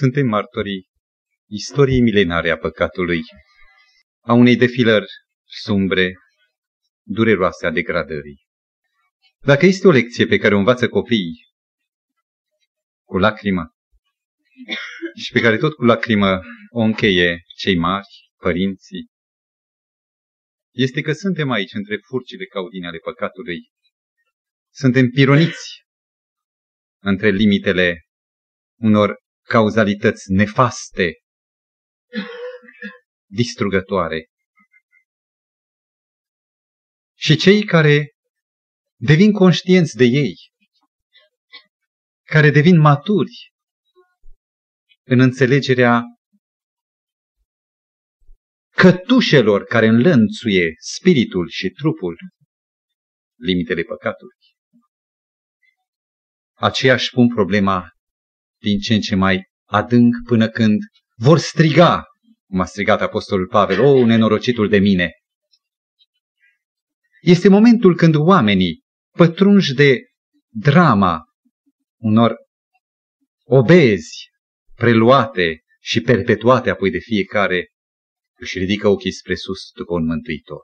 Suntem martorii istoriei milenare a păcatului, a unei defilări sumbre, dureroase a degradării. Dacă este o lecție pe care o învață copiii cu lacrimă și pe care tot cu lacrimă o încheie cei mari, părinții, este că suntem aici între furcile caudine ale păcatului. Suntem pironiți între limitele unor cauzalități nefaste, distrugătoare. Și cei care devin conștienți de ei, care devin maturi în înțelegerea cătușelor care înlănțuie spiritul și trupul, limitele păcatului. Aceia își pun problema din ce în ce mai adânc până când vor striga, cum a strigat Apostolul Pavel, o, nenorocitul de mine. Este momentul când oamenii pătrunși de drama unor obezi preluate și perpetuate apoi de fiecare, își ridică ochii spre sus după un mântuitor.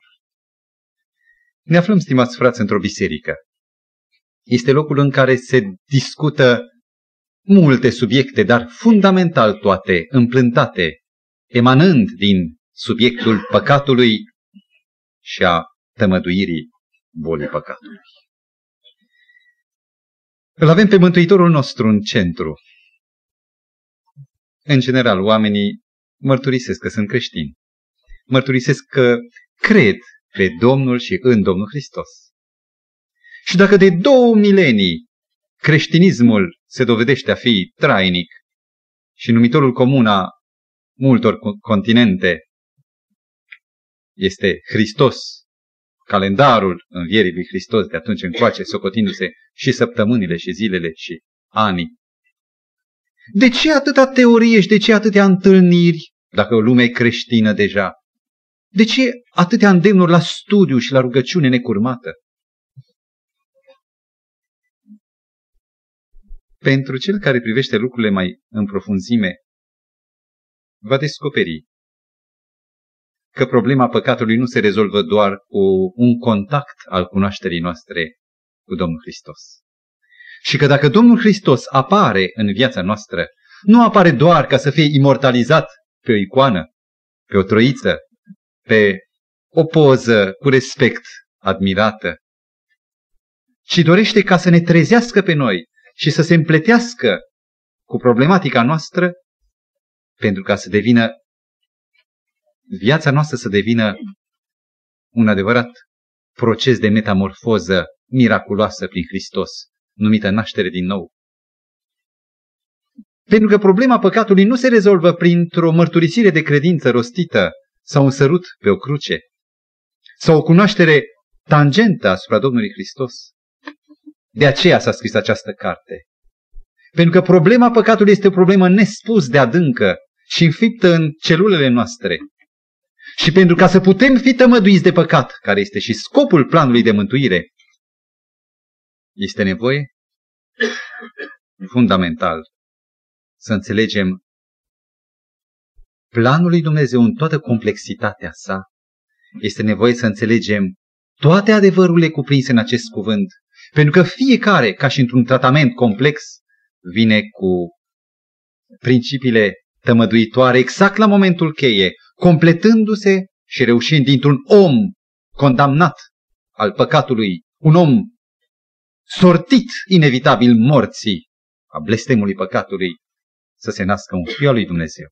Ne aflăm, stimați frați, într-o biserică. Este locul în care se discută multe subiecte, dar fundamental toate, împlântate, emanând din subiectul păcatului și a tămăduirii bolii păcatului. Îl avem pe Mântuitorul nostru în centru. În general, oamenii mărturisesc că sunt creștini. Mărturisesc că cred pe Domnul și în Domnul Hristos. Și dacă de două milenii creștinismul se dovedește a fi trainic și numitorul comun a multor continente este Hristos, calendarul învierii lui Hristos de atunci încoace, socotindu-se și săptămânile și zilele și anii. De ce atâta teorie și de ce atâtea întâlniri, dacă o lume e creștină deja? De ce atâtea îndemnuri la studiu și la rugăciune necurmată? Pentru cel care privește lucrurile mai în profunzime, va descoperi că problema păcatului nu se rezolvă doar cu un contact al cunoașterii noastre cu Domnul Hristos. Și că dacă Domnul Hristos apare în viața noastră, nu apare doar ca să fie imortalizat pe o icoană, pe o troiță, pe o poză cu respect admirată, ci dorește ca să ne trezească pe noi și să se împletească cu problematica noastră pentru ca să devină viața noastră să devină un adevărat proces de metamorfoză miraculoasă prin Hristos, numită naștere din nou. Pentru că problema păcatului nu se rezolvă printr-o mărturisire de credință rostită sau un sărut pe o cruce, sau o cunoaștere tangentă asupra Domnului Hristos. De aceea s-a scris această carte. Pentru că problema păcatului este o problemă nespus de adâncă și înfiptă în celulele noastre. Și pentru ca să putem fi tămăduiți de păcat, care este și scopul planului de mântuire, este nevoie fundamental să înțelegem planul lui Dumnezeu în toată complexitatea sa. Este nevoie să înțelegem toate adevărurile cuprinse în acest cuvânt pentru că fiecare, ca și într-un tratament complex, vine cu principiile tămăduitoare exact la momentul cheie, completându-se și reușind dintr-un om condamnat al păcatului, un om sortit inevitabil morții a blestemului păcatului, să se nască un fiu al lui Dumnezeu.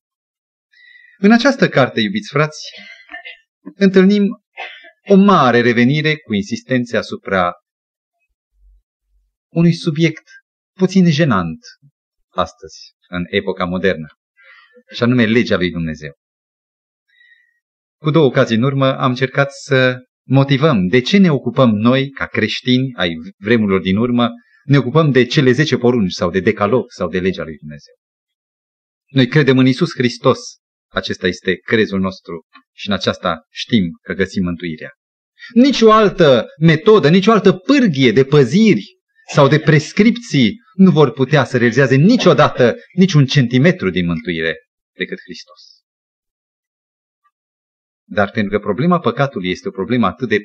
În această carte, iubiți frați, întâlnim o mare revenire cu insistențe asupra unui subiect puțin jenant astăzi, în epoca modernă, și anume legea lui Dumnezeu. Cu două ocazii în urmă am încercat să motivăm de ce ne ocupăm noi, ca creștini ai vremurilor din urmă, ne ocupăm de cele zece porunci sau de decalog sau de legea lui Dumnezeu. Noi credem în Isus Hristos. Acesta este crezul nostru și în aceasta știm că găsim mântuirea. Nici o altă metodă, nici o altă pârghie de păziri sau de prescripții nu vor putea să realizeze niciodată niciun centimetru din mântuire decât Hristos. Dar pentru că problema păcatului este o problemă atât de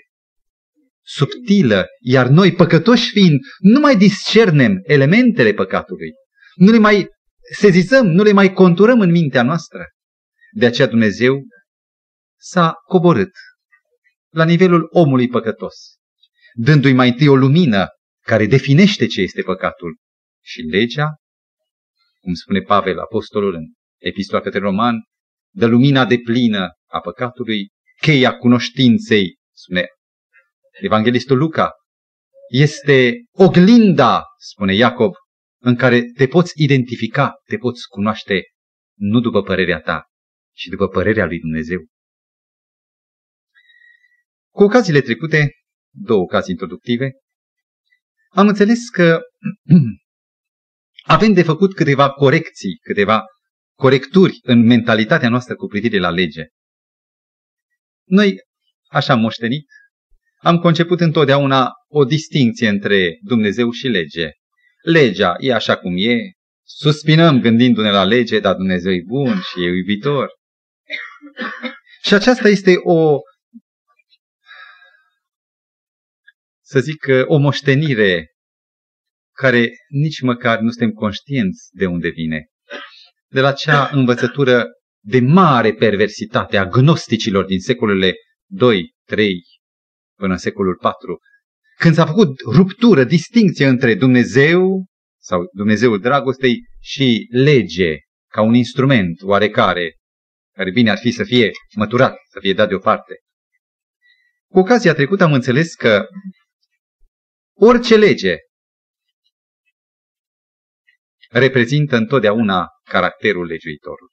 subtilă, iar noi, păcătoși fiind, nu mai discernem elementele păcatului, nu le mai sezizăm, nu le mai conturăm în mintea noastră. De aceea Dumnezeu s-a coborât la nivelul omului păcătos, dându-i mai întâi o lumină care definește ce este păcatul. Și legea, cum spune Pavel, apostolul în epistola către roman, dă lumina de plină a păcatului, cheia cunoștinței, spune Evanghelistul Luca, este oglinda, spune Iacob, în care te poți identifica, te poți cunoaște nu după părerea ta, ci după părerea lui Dumnezeu. Cu ocaziile trecute, două ocazii introductive, am înțeles că avem de făcut câteva corecții, câteva corecturi în mentalitatea noastră cu privire la lege. Noi, așa am moștenit, am conceput întotdeauna o distinție între Dumnezeu și lege. Legea e așa cum e, suspinăm gândindu-ne la lege, dar Dumnezeu e bun și e iubitor. Și aceasta este o, să zic, o moștenire care nici măcar nu suntem conștienți de unde vine. De la cea învățătură de mare perversitate a gnosticilor din secolele 2, 3 până în secolul 4, când s-a făcut ruptură, distinție între Dumnezeu sau Dumnezeul dragostei și lege ca un instrument oarecare, care bine ar fi să fie măturat, să fie dat deoparte. Cu ocazia trecută am înțeles că orice lege reprezintă întotdeauna caracterul legiuitorului.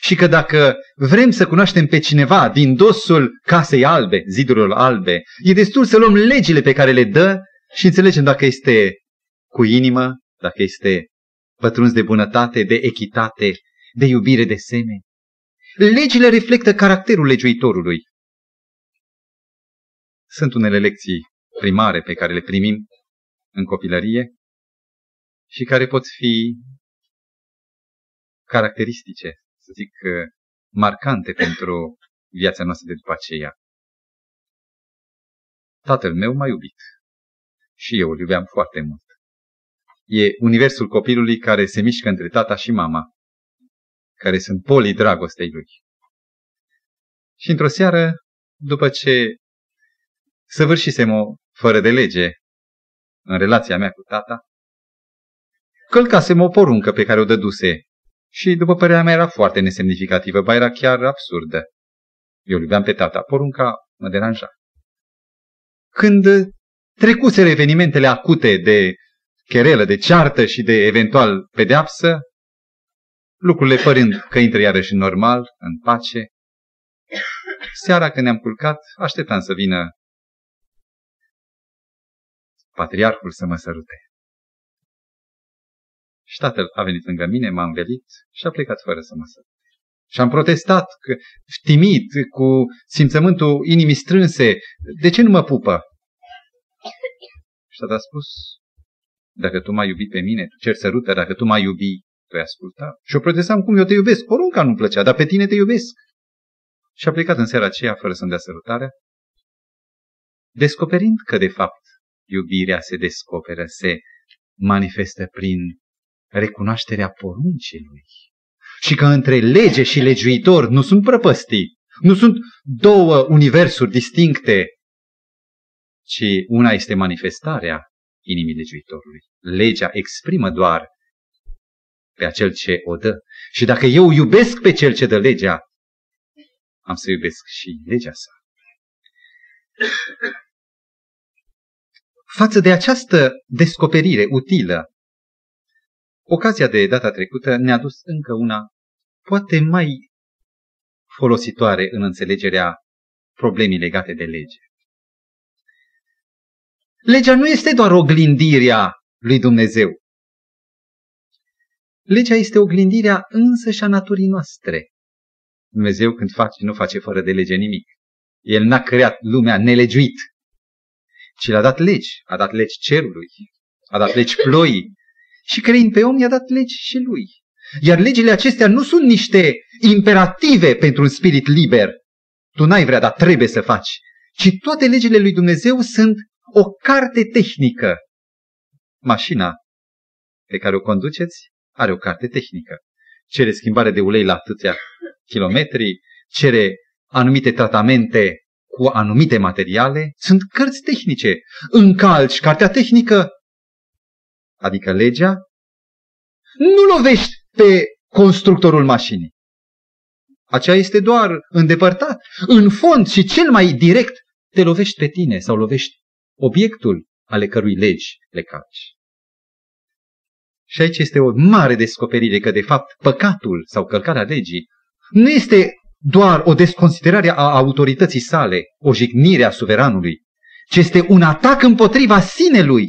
Și că dacă vrem să cunoaștem pe cineva din dosul casei albe, zidurilor albe, e destul să luăm legile pe care le dă și înțelegem dacă este cu inimă, dacă este pătruns de bunătate, de echitate, de iubire de seme. Legile reflectă caracterul legiuitorului. Sunt unele lecții primare pe care le primim în copilărie și care pot fi caracteristice, să zic, marcante pentru viața noastră de după aceea. Tatăl meu m-a iubit și eu îl iubeam foarte mult. E universul copilului care se mișcă între tata și mama, care sunt polii dragostei lui. Și într-o seară, după ce săvârșisem o fără de lege în relația mea cu tata, călcasem o poruncă pe care o dăduse și, după părerea mea, era foarte nesemnificativă, ba era chiar absurdă. Eu iubeam pe tata, porunca mă deranja. Când trecuseră evenimentele acute de cherelă, de ceartă și de eventual pedeapsă, lucrurile părând că intră iarăși în normal, în pace, seara când ne-am culcat, așteptam să vină patriarhul să mă sărute. Și tatăl a venit lângă mine, m-a învelit și a plecat fără să mă sărute. Și am protestat, că, timid, cu simțământul inimii strânse, de ce nu mă pupă? Și tata a spus, dacă tu m-ai iubit pe mine, tu cer sărută, dacă tu m-ai iubit, tu ai ascultat. Și o protestam cum eu te iubesc, porunca nu-mi plăcea, dar pe tine te iubesc. Și a plecat în seara aceea fără să-mi dea sărutarea, descoperind că, de fapt, iubirea se descoperă, se manifestă prin recunoașterea poruncii lui. Și că între lege și legiuitor nu sunt prăpăstii, nu sunt două universuri distincte, ci una este manifestarea inimii legiuitorului. Legea exprimă doar pe acel ce o dă. Și dacă eu iubesc pe cel ce dă legea, am să iubesc și legea sa. Față de această descoperire utilă, ocazia de data trecută ne-a dus încă una, poate mai folositoare în înțelegerea problemei legate de lege. Legea nu este doar oglindirea lui Dumnezeu. Legea este oglindirea însăși a naturii noastre. Dumnezeu când face, nu face fără de lege nimic. El n-a creat lumea nelegiuit, ci l-a dat legi. A dat legi cerului, a dat legi ploii, și creind pe om i-a dat legi și lui. Iar legile acestea nu sunt niște imperative pentru un spirit liber. Tu n-ai vrea, dar trebuie să faci. Ci toate legile lui Dumnezeu sunt o carte tehnică. Mașina pe care o conduceți are o carte tehnică. Cere schimbare de ulei la atâția kilometri, cere anumite tratamente cu anumite materiale, sunt cărți tehnice. Încalci cartea tehnică, adică legea, nu lovești pe constructorul mașinii. Aceea este doar îndepărtat. În fond și cel mai direct te lovești pe tine sau lovești obiectul ale cărui legi le calci. Și aici este o mare descoperire că, de fapt, păcatul sau călcarea legii nu este doar o desconsiderare a autorității sale, o jignire a suveranului, ci este un atac împotriva sinelui.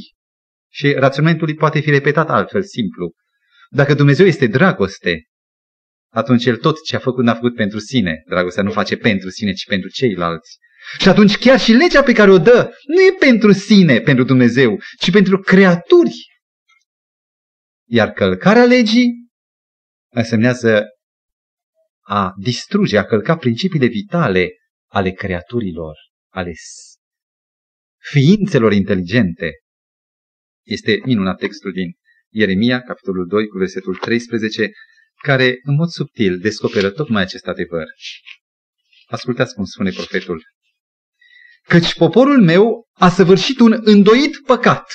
Și raționamentul poate fi repetat altfel, simplu. Dacă Dumnezeu este dragoste, atunci El tot ce a făcut n-a făcut pentru sine. Dragostea nu face pentru sine, ci pentru ceilalți. Și atunci chiar și legea pe care o dă nu e pentru sine, pentru Dumnezeu, ci pentru creaturi. Iar călcarea legii însemnează a distruge, a călca principiile vitale ale creaturilor, ale ființelor inteligente. Este minunat textul din Ieremia, capitolul 2, cu versetul 13, care în mod subtil descoperă tocmai acest adevăr. Ascultați cum spune profetul. Căci poporul meu a săvârșit un îndoit păcat.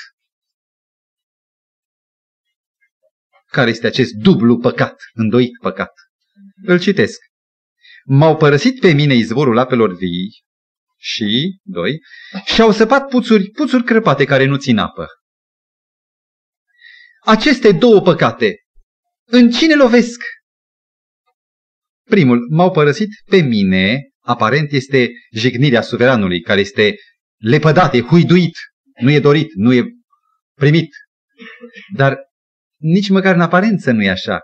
Care este acest dublu păcat, îndoit păcat? Îl citesc. M-au părăsit pe mine izvorul apelor vii și, doi, și-au săpat puțuri, puțuri crăpate care nu țin apă. Aceste două păcate, în cine lovesc? Primul, m-au părăsit pe mine, aparent este jignirea suveranului, care este lepădat, e huiduit, nu e dorit, nu e primit. Dar nici măcar în aparență nu e așa.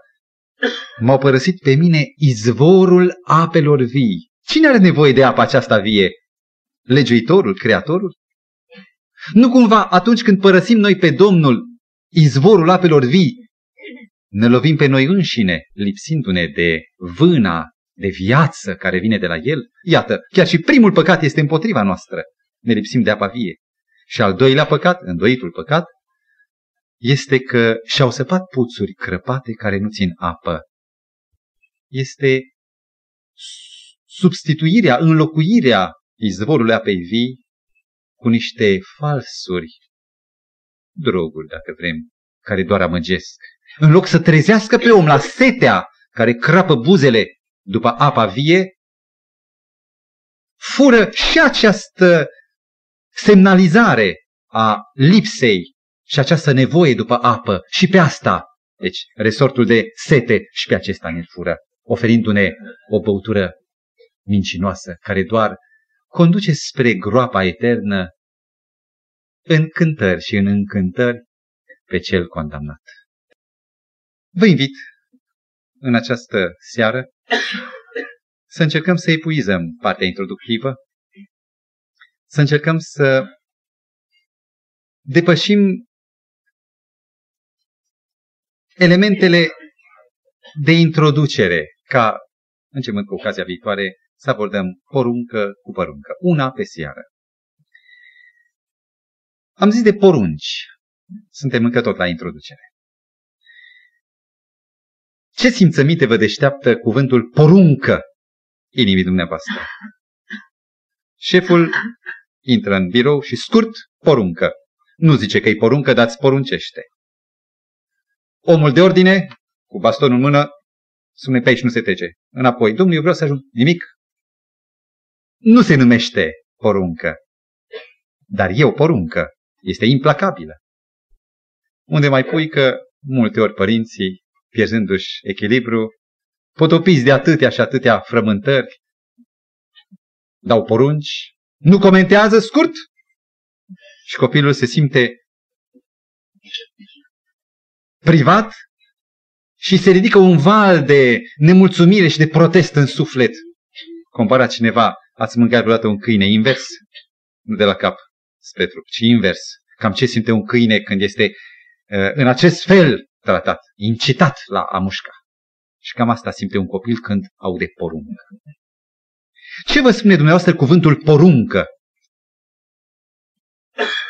M-au părăsit pe mine izvorul apelor vii. Cine are nevoie de apa aceasta vie? Legiuitorul, creatorul? Nu cumva atunci când părăsim noi pe Domnul izvorul apelor vii, ne lovim pe noi înșine, lipsindu-ne de vâna, de viață care vine de la El? Iată, chiar și primul păcat este împotriva noastră. Ne lipsim de apa vie. Și al doilea păcat, îndoitul păcat, este că și-au săpat puțuri crăpate care nu țin apă. Este substituirea, înlocuirea izvorului apei vii cu niște falsuri, droguri, dacă vrem, care doar amăgesc. În loc să trezească pe om la setea care crapă buzele după apa vie, fură și această semnalizare a lipsei și această nevoie după apă și pe asta, deci resortul de sete și pe acesta ne fură, oferindu-ne o băutură mincinoasă care doar conduce spre groapa eternă în cântări și în încântări pe cel condamnat. Vă invit în această seară să încercăm să epuizăm partea introductivă, să încercăm să depășim elementele de introducere, ca, începând cu ocazia viitoare, să abordăm poruncă cu poruncă, una pe seară. Am zis de porunci. Suntem încă tot la introducere. Ce simțăminte vă deșteaptă cuvântul poruncă inimii dumneavoastră? Șeful intră în birou și scurt poruncă. Nu zice că e poruncă, dar îți poruncește. Omul de ordine, cu bastonul în mână, spune pe aici nu se trece. Înapoi, domnul, eu vreau să ajung. Nimic. Nu se numește poruncă. Dar e o poruncă. Este implacabilă. Unde mai pui că multe ori părinții, pierzându-și echilibru, potopiți de atâtea și atâtea frământări, dau porunci, nu comentează scurt și copilul se simte privat și se ridică un val de nemulțumire și de protest în suflet. Compara cineva, ați mâncat vreodată un câine invers? Nu de la cap spre trup, ci invers. Cam ce simte un câine când este uh, în acest fel tratat, incitat la a mușca. Și cam asta simte un copil când aude poruncă. Ce vă spune dumneavoastră cuvântul poruncă?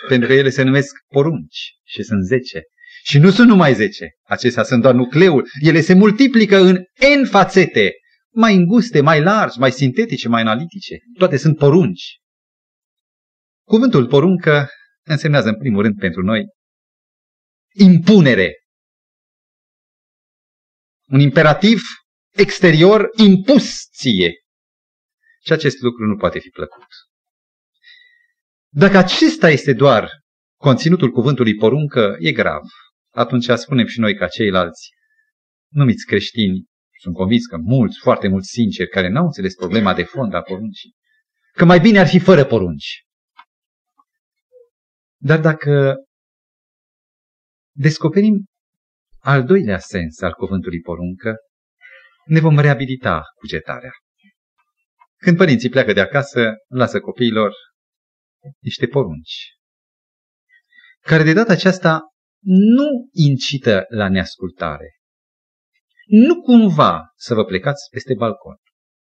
Pentru că ele se numesc porunci și sunt zece. Și nu sunt numai zece. Acestea sunt doar nucleul. Ele se multiplică în N fațete, mai înguste, mai largi, mai sintetice, mai analitice. Toate sunt porunci. Cuvântul poruncă însemnează în primul rând pentru noi impunere. Un imperativ exterior impus ție. Și acest lucru nu poate fi plăcut. Dacă acesta este doar conținutul cuvântului poruncă, e grav. Atunci spunem și noi ca ceilalți, numiți creștini, sunt convins că mulți, foarte mulți sinceri, care n-au înțeles problema de fond a poruncii, că mai bine ar fi fără porunci. Dar dacă descoperim al doilea sens al cuvântului poruncă, ne vom reabilita cugetarea. Când părinții pleacă de acasă, lasă copiilor niște porunci, care de data aceasta nu incită la neascultare. Nu cumva să vă plecați peste balcon.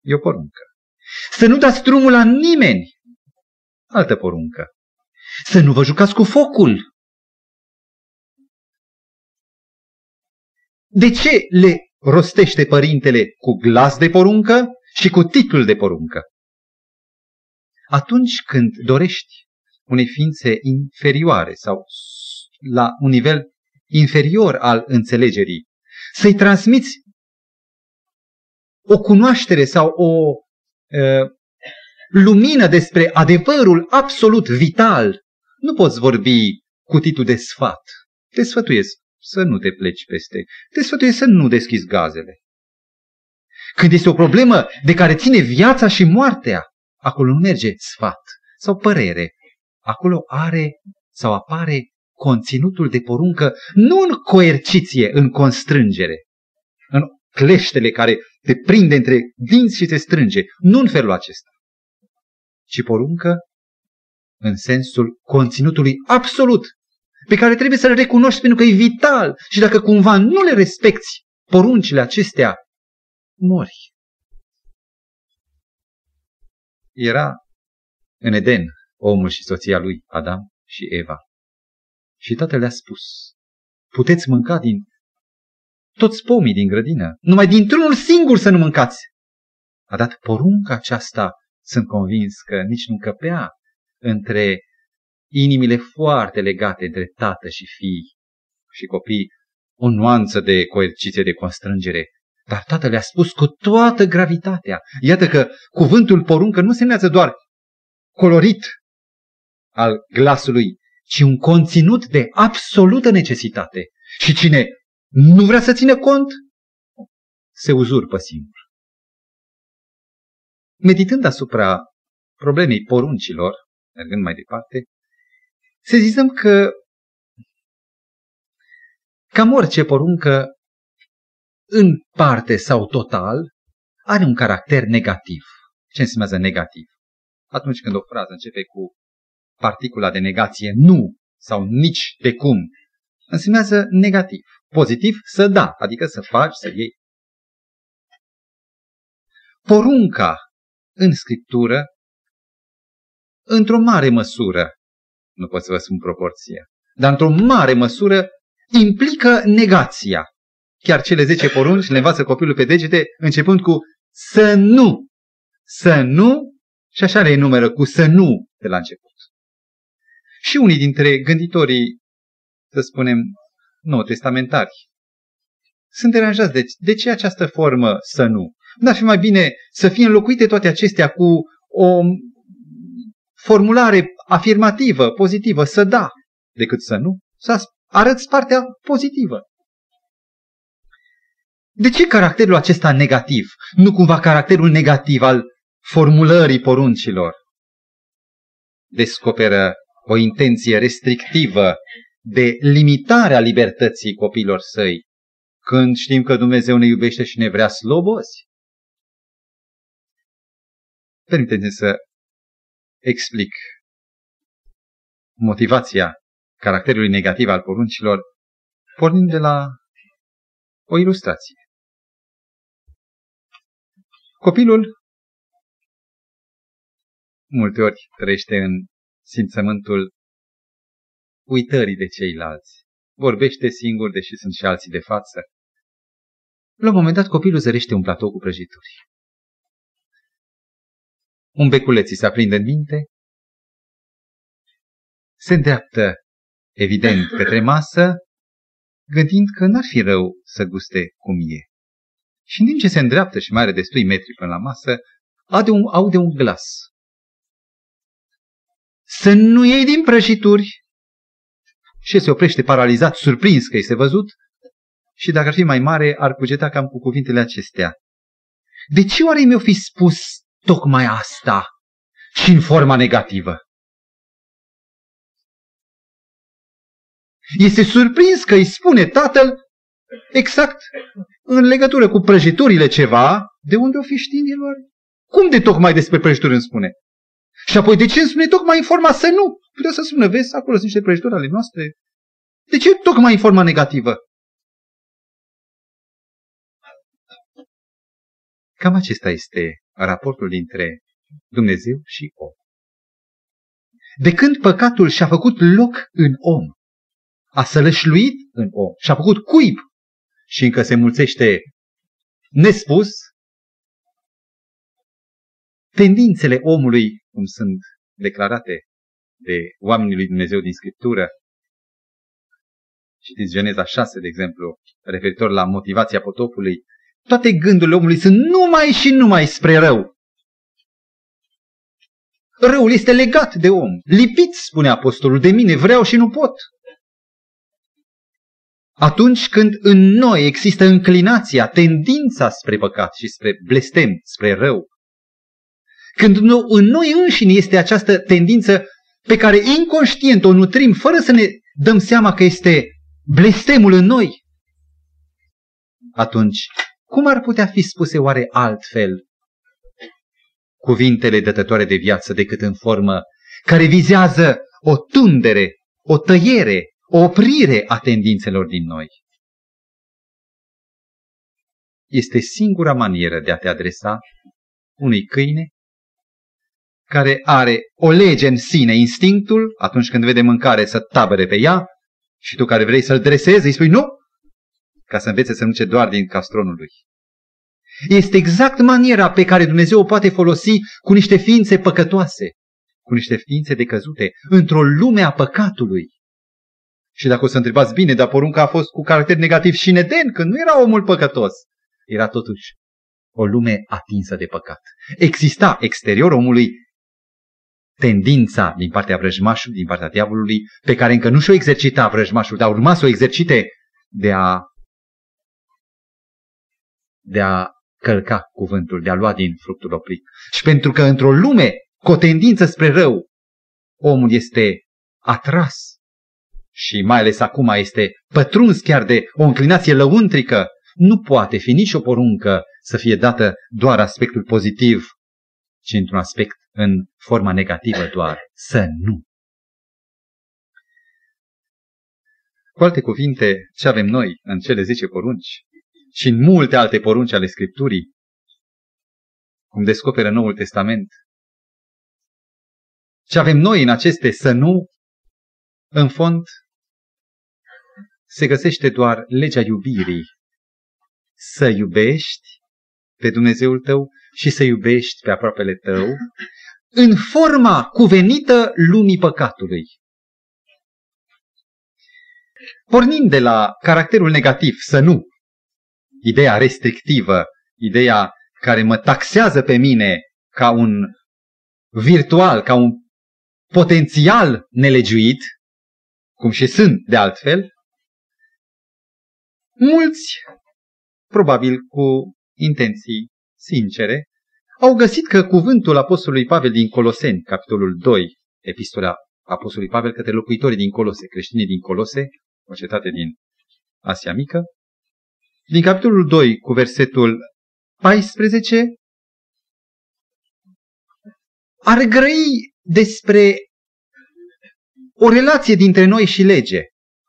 E o poruncă. Să nu dați drumul la nimeni. Altă poruncă. Să nu vă jucați cu focul. De ce le rostește părintele cu glas de poruncă și cu titlul de poruncă? Atunci când dorești unei ființe inferioare sau la un nivel inferior al înțelegerii, să-i transmiți o cunoaștere sau o uh, lumină despre adevărul absolut vital, nu poți vorbi cu titlul de sfat. Te sfătuiesc să nu te pleci peste. Te sfătuiesc să nu deschizi gazele. Când este o problemă de care ține viața și moartea, acolo nu merge sfat sau părere. Acolo are sau apare conținutul de poruncă nu în coerciție, în constrângere, în cleștele care te prinde între dinți și te strânge, nu în felul acesta, ci poruncă în sensul conținutului absolut, pe care trebuie să-l recunoști pentru că e vital și dacă cumva nu le respecti poruncile acestea, mori. Era în Eden omul și soția lui, Adam și Eva. Și tatăl le-a spus, puteți mânca din toți pomii din grădină, numai dintr-unul singur să nu mâncați. A dat porunca aceasta, sunt convins că nici nu încăpea între inimile foarte legate între tată și fii și copii, o nuanță de coerciție, de constrângere. Dar tatăl le-a spus cu toată gravitatea. Iată că cuvântul poruncă nu semnează doar colorit al glasului, ci un conținut de absolută necesitate. Și cine nu vrea să ține cont, se uzurpă singur. Meditând asupra problemei poruncilor, mergând mai departe, să zicem că cam orice poruncă, în parte sau total, are un caracter negativ. Ce înseamnă negativ? Atunci când o frază începe cu particula de negație nu sau nici de cum, însemnează negativ. Pozitiv să da, adică să faci, să iei. Porunca în scriptură, într-o mare măsură, nu pot să vă spun proporție, dar într-o mare măsură implică negația. Chiar cele 10 porunci le învață copilul pe degete, începând cu să nu, să nu, și așa le enumeră cu să nu de la început. Și unii dintre gânditorii, să spunem, nou testamentari, sunt deranjați de, de ce această formă să nu? Nu ar fi mai bine să fie înlocuite toate acestea cu o formulare afirmativă, pozitivă, să da, decât să nu? Să arăți partea pozitivă. De ce caracterul acesta negativ? Nu cumva caracterul negativ al formulării poruncilor? Descoperă o intenție restrictivă de limitare a libertății copiilor săi, când știm că Dumnezeu ne iubește și ne vrea slobozi? Permiteți-mi să explic motivația caracterului negativ al poruncilor, pornind de la O ilustrație. Copilul multe ori trăiește în simțământul uitării de ceilalți. Vorbește singur, deși sunt și alții de față. La un moment dat, copilul zărește un platou cu prăjituri. Un beculeț îi se aprinde în minte, se îndreaptă, evident, către masă, gândind că n-ar fi rău să guste cum e. Și în timp ce se îndreaptă și mai are destui metri până la masă, aude un, aude un glas. Să nu iei din prăjituri! Și se oprește paralizat, surprins că este văzut, și dacă ar fi mai mare, ar cugeta cam cu cuvintele acestea. De ce oare mi-o fi spus tocmai asta și în forma negativă? Este surprins că îi spune tatăl exact în legătură cu prăjiturile ceva, de unde o fi știind el oare? Cum de tocmai despre prăjituri îmi spune? Și apoi de ce îmi spune tocmai în forma să nu? Putea să spună, vezi, acolo sunt niște prăjituri ale noastre. De ce tocmai în forma negativă? Cam acesta este raportul dintre Dumnezeu și om. De când păcatul și-a făcut loc în om, a sălășluit în om și-a făcut cuib și încă se mulțește nespus, tendințele omului, cum sunt declarate de oamenii lui Dumnezeu din Scriptură, citiți Geneza 6, de exemplu, referitor la motivația potopului, toate gândurile omului sunt numai și numai spre rău. Răul este legat de om. Lipit, spune apostolul, de mine vreau și nu pot. Atunci când în noi există înclinația, tendința spre păcat și spre blestem, spre rău, când în noi înșine este această tendință pe care inconștient o nutrim fără să ne dăm seama că este blestemul în noi, atunci cum ar putea fi spuse oare altfel cuvintele dătătoare de viață decât în formă care vizează o tundere, o tăiere, o oprire a tendințelor din noi? Este singura manieră de a te adresa unui câine care are o lege în sine, instinctul, atunci când vede mâncare să tabere pe ea, și tu care vrei să-l dresezi, îi spui nu, ca să învețe să nu doar din castronul lui. Este exact maniera pe care Dumnezeu o poate folosi cu niște ființe păcătoase, cu niște ființe decăzute, într-o lume a păcatului. Și dacă o să întrebați bine, dar porunca a fost cu caracter negativ și în Eden, când nu era omul păcătos, era totuși o lume atinsă de păcat. Exista exterior omului tendința din partea vrăjmașului, din partea diavolului, pe care încă nu și-o exercita vrăjmașul, dar urma să o exercite de a, de a călca cuvântul, de a lua din fructul oprit. Și pentru că într-o lume cu o tendință spre rău, omul este atras și mai ales acum este pătruns chiar de o înclinație lăuntrică, nu poate fi nicio poruncă să fie dată doar aspectul pozitiv, ci într-un aspect în forma negativă doar, să nu. Cu alte cuvinte, ce avem noi în cele zece porunci și în multe alte porunci ale Scripturii, cum descoperă Noul Testament, ce avem noi în aceste să nu, în fond, se găsește doar legea iubirii. Să iubești pe Dumnezeul tău și să iubești pe aproapele tău în forma cuvenită lumii păcatului. Pornind de la caracterul negativ, să nu, ideea restrictivă, ideea care mă taxează pe mine ca un virtual, ca un potențial nelegiuit, cum și sunt de altfel, mulți, probabil cu intenții sincere, au găsit că cuvântul Apostolului Pavel din Coloseni, capitolul 2, epistola Apostolului Pavel către locuitorii din Colose, creștinii din Colose, o cetate din Asia Mică, din capitolul 2 cu versetul 14, ar grăi despre o relație dintre noi și lege.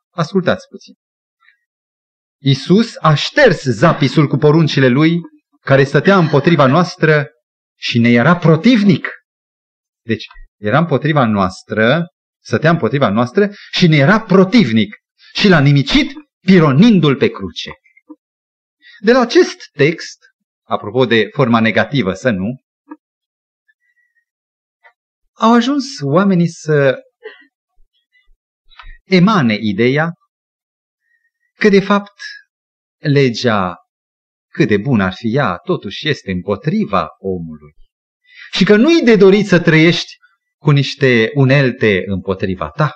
Ascultați puțin. Isus a șters zapisul cu poruncile lui care stătea împotriva noastră și ne era protivnic. Deci, era împotriva noastră, stătea împotriva noastră și ne era protivnic. Și l-a nimicit pironindu-l pe cruce. De la acest text, apropo de forma negativă să nu, au ajuns oamenii să emane ideea că de fapt legea, cât de bună ar fi ea, totuși este împotriva omului. Și că nu-i de dorit să trăiești cu niște unelte împotriva ta.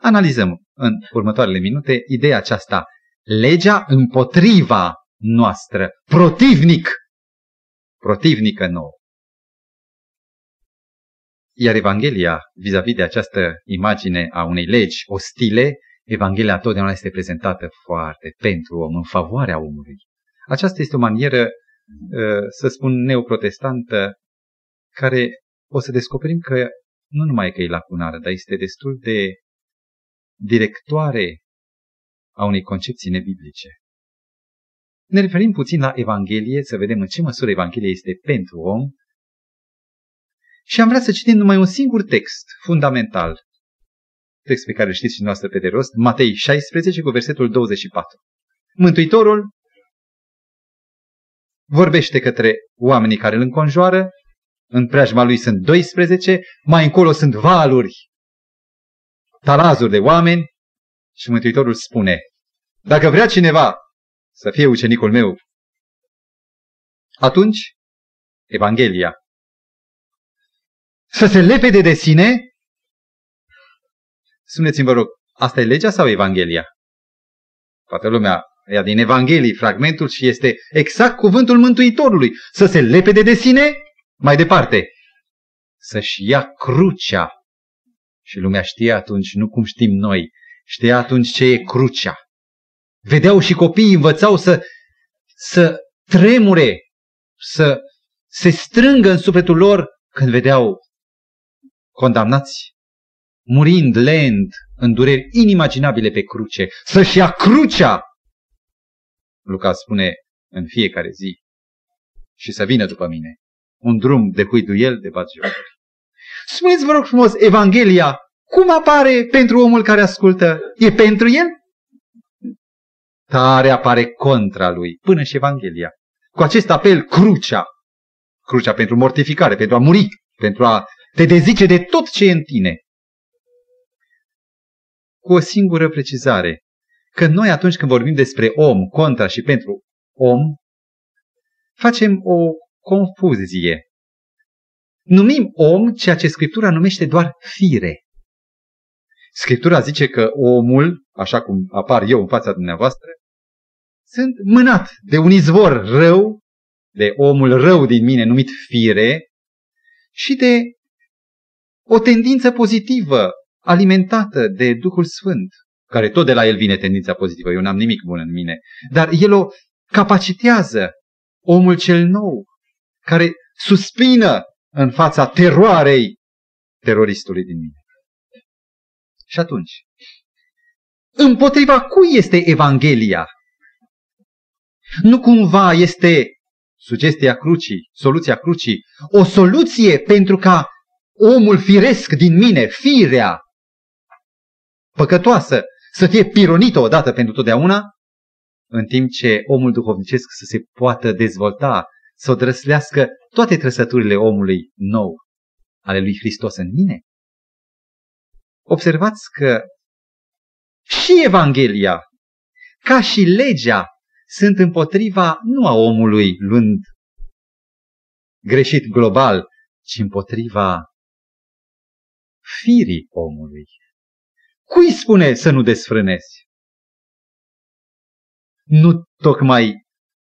Analizăm în următoarele minute ideea aceasta. Legea împotriva noastră, protivnic, protivnică nouă. Iar Evanghelia, vis-a-vis -vis de această imagine a unei legi ostile, Evanghelia întotdeauna este prezentată foarte pentru om, în favoarea omului. Aceasta este o manieră, uh, să spun, neoprotestantă, care o să descoperim că nu numai că e lacunară, dar este destul de directoare a unei concepții nebiblice. Ne referim puțin la Evanghelie, să vedem în ce măsură Evanghelia este pentru om și am vrea să citim numai un singur text fundamental, text pe care îl știți și noastră pe de rost, Matei 16 cu versetul 24. Mântuitorul vorbește către oamenii care îl înconjoară, în preajma lui sunt 12, mai încolo sunt valuri, talazuri de oameni și Mântuitorul spune, dacă vrea cineva să fie ucenicul meu, atunci Evanghelia să se lepede de sine? Spuneți-mi, vă rog, asta e legea sau Evanghelia? Toată lumea ia din Evanghelii fragmentul și este exact cuvântul Mântuitorului. Să se lepede de sine? Mai departe, să-și ia crucea. Și lumea știa atunci, nu cum știm noi, știa atunci ce e crucea. Vedeau și copiii învățau să, să tremure, să se strângă în sufletul lor când vedeau condamnați, murind lent, în dureri inimaginabile pe cruce, să-și ia crucea, Luca spune în fiecare zi, și să vină după mine. Un drum de huiduiel de batjocuri. Spuneți, vă rog frumos, Evanghelia, cum apare pentru omul care ascultă? E pentru el? Tare apare contra lui, până și Evanghelia. Cu acest apel, crucea. Crucea pentru mortificare, pentru a muri, pentru a te dezice de tot ce e în tine. Cu o singură precizare, că noi atunci când vorbim despre om, contra și pentru om, facem o confuzie. Numim om ceea ce Scriptura numește doar fire. Scriptura zice că omul, așa cum apar eu în fața dumneavoastră, sunt mânat de un izvor rău, de omul rău din mine numit fire, și de o tendință pozitivă alimentată de Duhul Sfânt, care tot de la el vine tendința pozitivă. Eu n-am nimic bun în mine. Dar el o capacitează omul cel nou, care suspină în fața teroarei teroristului din mine. Și atunci, împotriva cui este Evanghelia? Nu cumva este sugestia crucii, soluția crucii, o soluție pentru ca omul firesc din mine, firea păcătoasă, să fie pironită odată pentru totdeauna, în timp ce omul duhovnicesc să se poată dezvolta, să o drăslească toate trăsăturile omului nou, ale lui Hristos în mine. Observați că și Evanghelia, ca și legea, sunt împotriva nu a omului luând greșit global, ci împotriva firii omului. Cui spune să nu desfrânezi? Nu tocmai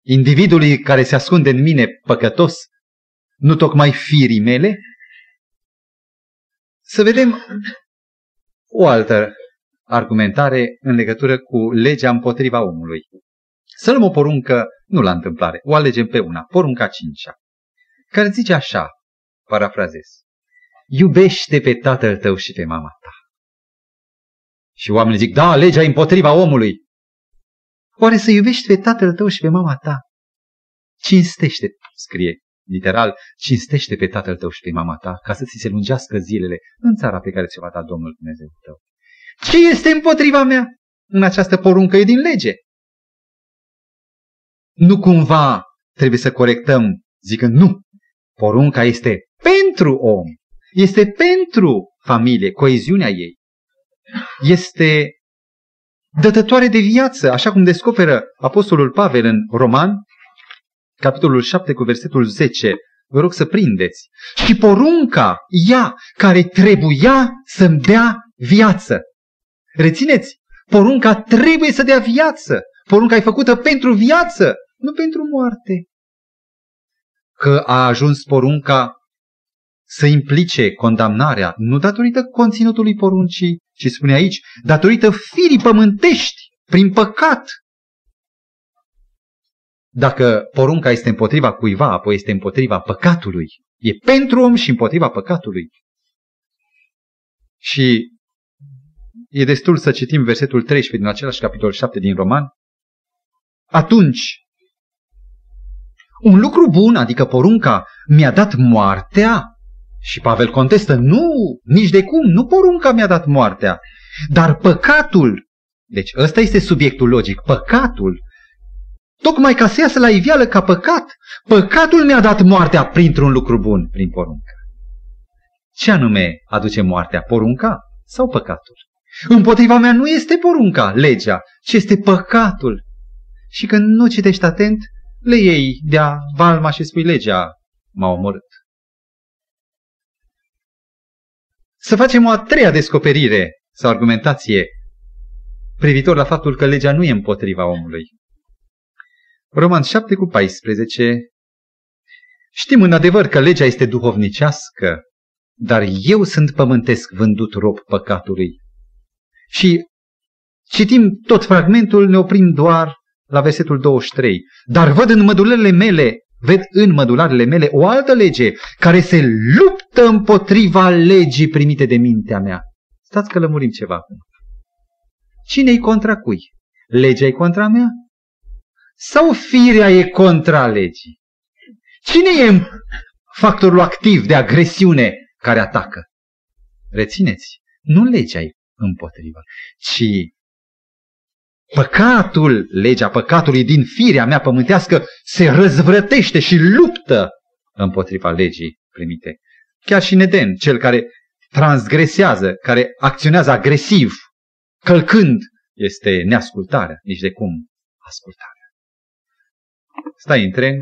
individului care se ascunde în mine păcătos, nu tocmai firii mele? Să vedem o altă argumentare în legătură cu legea împotriva omului. Să luăm o poruncă, nu la întâmplare, o alegem pe una, porunca cincea, care zice așa, parafrazez, iubește pe tatăl tău și pe mama ta. Și oamenii zic, da, legea e împotriva omului. Oare să iubești pe tatăl tău și pe mama ta? Cinstește, scrie literal, cinstește pe tatăl tău și pe mama ta, ca să ți se lungească zilele în țara pe care ți-o va da Domnul Dumnezeu tău. Ce este împotriva mea în această poruncă? E din lege. Nu cumva trebuie să corectăm zicând nu. Porunca este pentru om. Este pentru familie, coeziunea ei. Este dătătoare de viață, așa cum descoperă Apostolul Pavel în Roman, capitolul 7 cu versetul 10. Vă rog să prindeți. Și porunca, ea care trebuia să-mi dea viață. Rețineți, porunca trebuie să dea viață. Porunca e făcută pentru viață, nu pentru moarte. Că a ajuns porunca să implice condamnarea, nu datorită conținutului poruncii, ci spune aici, datorită firii pământești, prin păcat. Dacă porunca este împotriva cuiva, apoi este împotriva păcatului. E pentru om și împotriva păcatului. Și e destul să citim versetul 13 din același capitol 7 din Roman. Atunci, un lucru bun, adică porunca, mi-a dat moartea? Și Pavel contestă, nu, nici de cum, nu porunca mi-a dat moartea, dar păcatul. Deci ăsta este subiectul logic, păcatul. Tocmai ca să iasă la iveală ca păcat, păcatul mi-a dat moartea printr-un lucru bun, prin poruncă. Ce anume aduce moartea, porunca sau păcatul? Împotriva mea nu este porunca, legea, ci este păcatul. Și când nu citești atent, le iei de-a valma și spui legea m-a omorât. Să facem o a treia descoperire sau argumentație privitor la faptul că legea nu e împotriva omului. Roman 7 cu 14 Știm în adevăr că legea este duhovnicească, dar eu sunt pământesc vândut rob păcatului. Și citim tot fragmentul, ne oprim doar la versetul 23. Dar văd în mădulele mele, ved în mădularele mele o altă lege care se luptă împotriva legii primite de mintea mea. Stați că lămurim ceva acum. Cine-i contra cui? Legea e contra mea? Sau firea e contra legii? Cine e factorul activ de agresiune care atacă? Rețineți, nu legea e împotriva, ci Păcatul, legea păcatului din firea mea pământească se răzvrătește și luptă împotriva legii primite. Chiar și Neden, cel care transgresează, care acționează agresiv, călcând, este neascultarea, nici de cum ascultarea. Stai în tren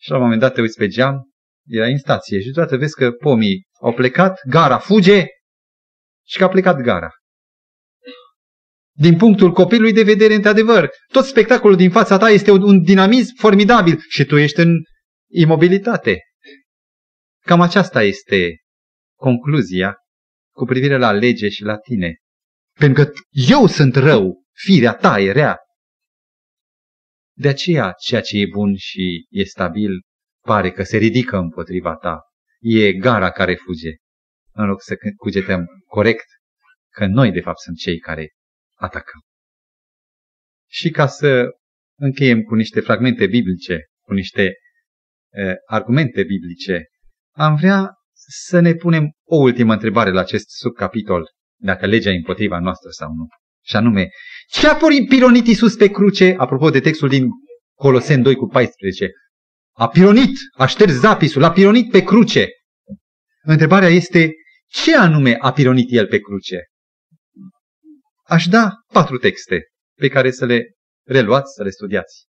și la un moment dat te uiți pe geam, era în stație și deodată vezi că pomii au plecat, gara fuge și că a plecat gara. Din punctul copilului de vedere, într-adevăr, tot spectacolul din fața ta este un dinamism formidabil și tu ești în imobilitate. Cam aceasta este concluzia cu privire la lege și la tine. Pentru că eu sunt rău, firea ta e rea. De aceea, ceea ce e bun și e stabil, pare că se ridică împotriva ta. E gara care fuge. În loc să cugetăm corect, că noi, de fapt, sunt cei care atacăm. Și ca să încheiem cu niște fragmente biblice, cu niște uh, argumente biblice, am vrea să ne punem o ultimă întrebare la acest subcapitol, dacă legea e împotriva noastră sau nu. Și anume, ce a pironit Iisus pe cruce, apropo de textul din Colosen 2 cu 14? A pironit, a șters zapisul, a pironit pe cruce. Întrebarea este, ce anume a pironit el pe cruce? Aș da patru texte pe care să le reluați, să le studiați.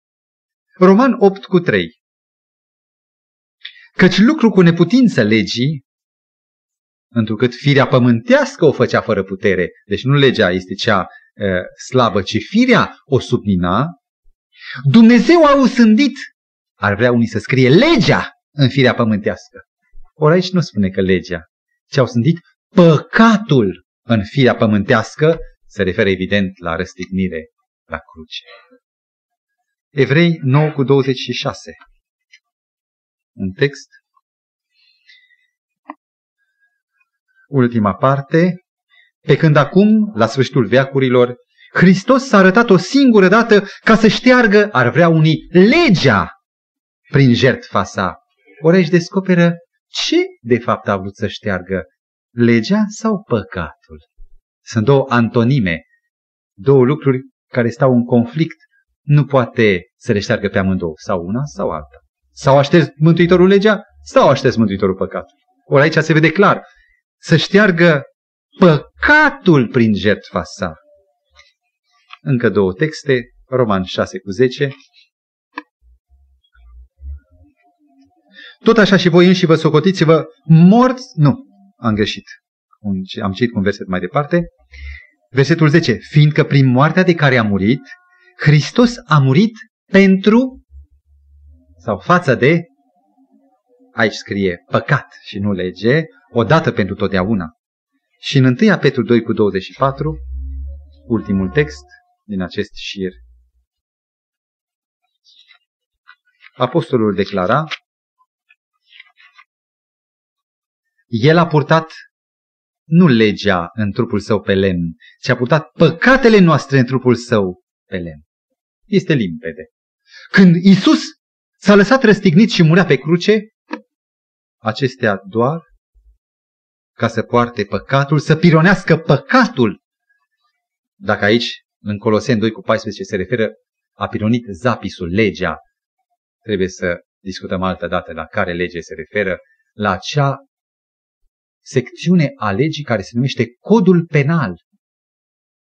Roman 8 cu 3. Căci lucru cu neputință legii, întrucât firea pământească o făcea fără putere, deci nu legea este cea uh, slabă, ci firea o submina, Dumnezeu a usândit, ar vrea unii să scrie legea în firea pământească. Ori aici nu spune că legea, ci au sândit păcatul în firea pământească se referă evident la răstignire la cruce. Evrei 9 cu 26. Un text. Ultima parte. Pe când acum, la sfârșitul veacurilor, Hristos s-a arătat o singură dată ca să șteargă, ar vrea unii, legea prin jertfa sa. Ori aici descoperă ce de fapt a vrut să șteargă, legea sau păcatul. Sunt două antonime, două lucruri care stau în conflict, nu poate să le șteargă pe amândouă, sau una sau alta. Sau aștept Mântuitorul legea, sau aștept Mântuitorul păcatul. Ori aici se vede clar, să șteargă păcatul prin jertfa sa. Încă două texte, Roman 6 cu 10. Tot așa și voi înși vă socotiți-vă morți, nu, am greșit, am citit un verset mai departe, versetul 10, fiindcă prin moartea de care a murit, Hristos a murit pentru sau față de, aici scrie păcat și nu lege, odată pentru totdeauna. Și în 1 Petru 2 cu 24, ultimul text din acest șir, apostolul declara, el a purtat nu legea în trupul său pe lemn, ci a purtat păcatele noastre în trupul său pe lemn. Este limpede. Când Isus s-a lăsat răstignit și murea pe cruce, acestea doar ca să poarte păcatul, să pironească păcatul. Dacă aici, în Coloseni 2 cu 14, se referă a pironit zapisul, legea, trebuie să discutăm altă dată la care lege se referă, la acea secțiune a legii care se numește codul penal,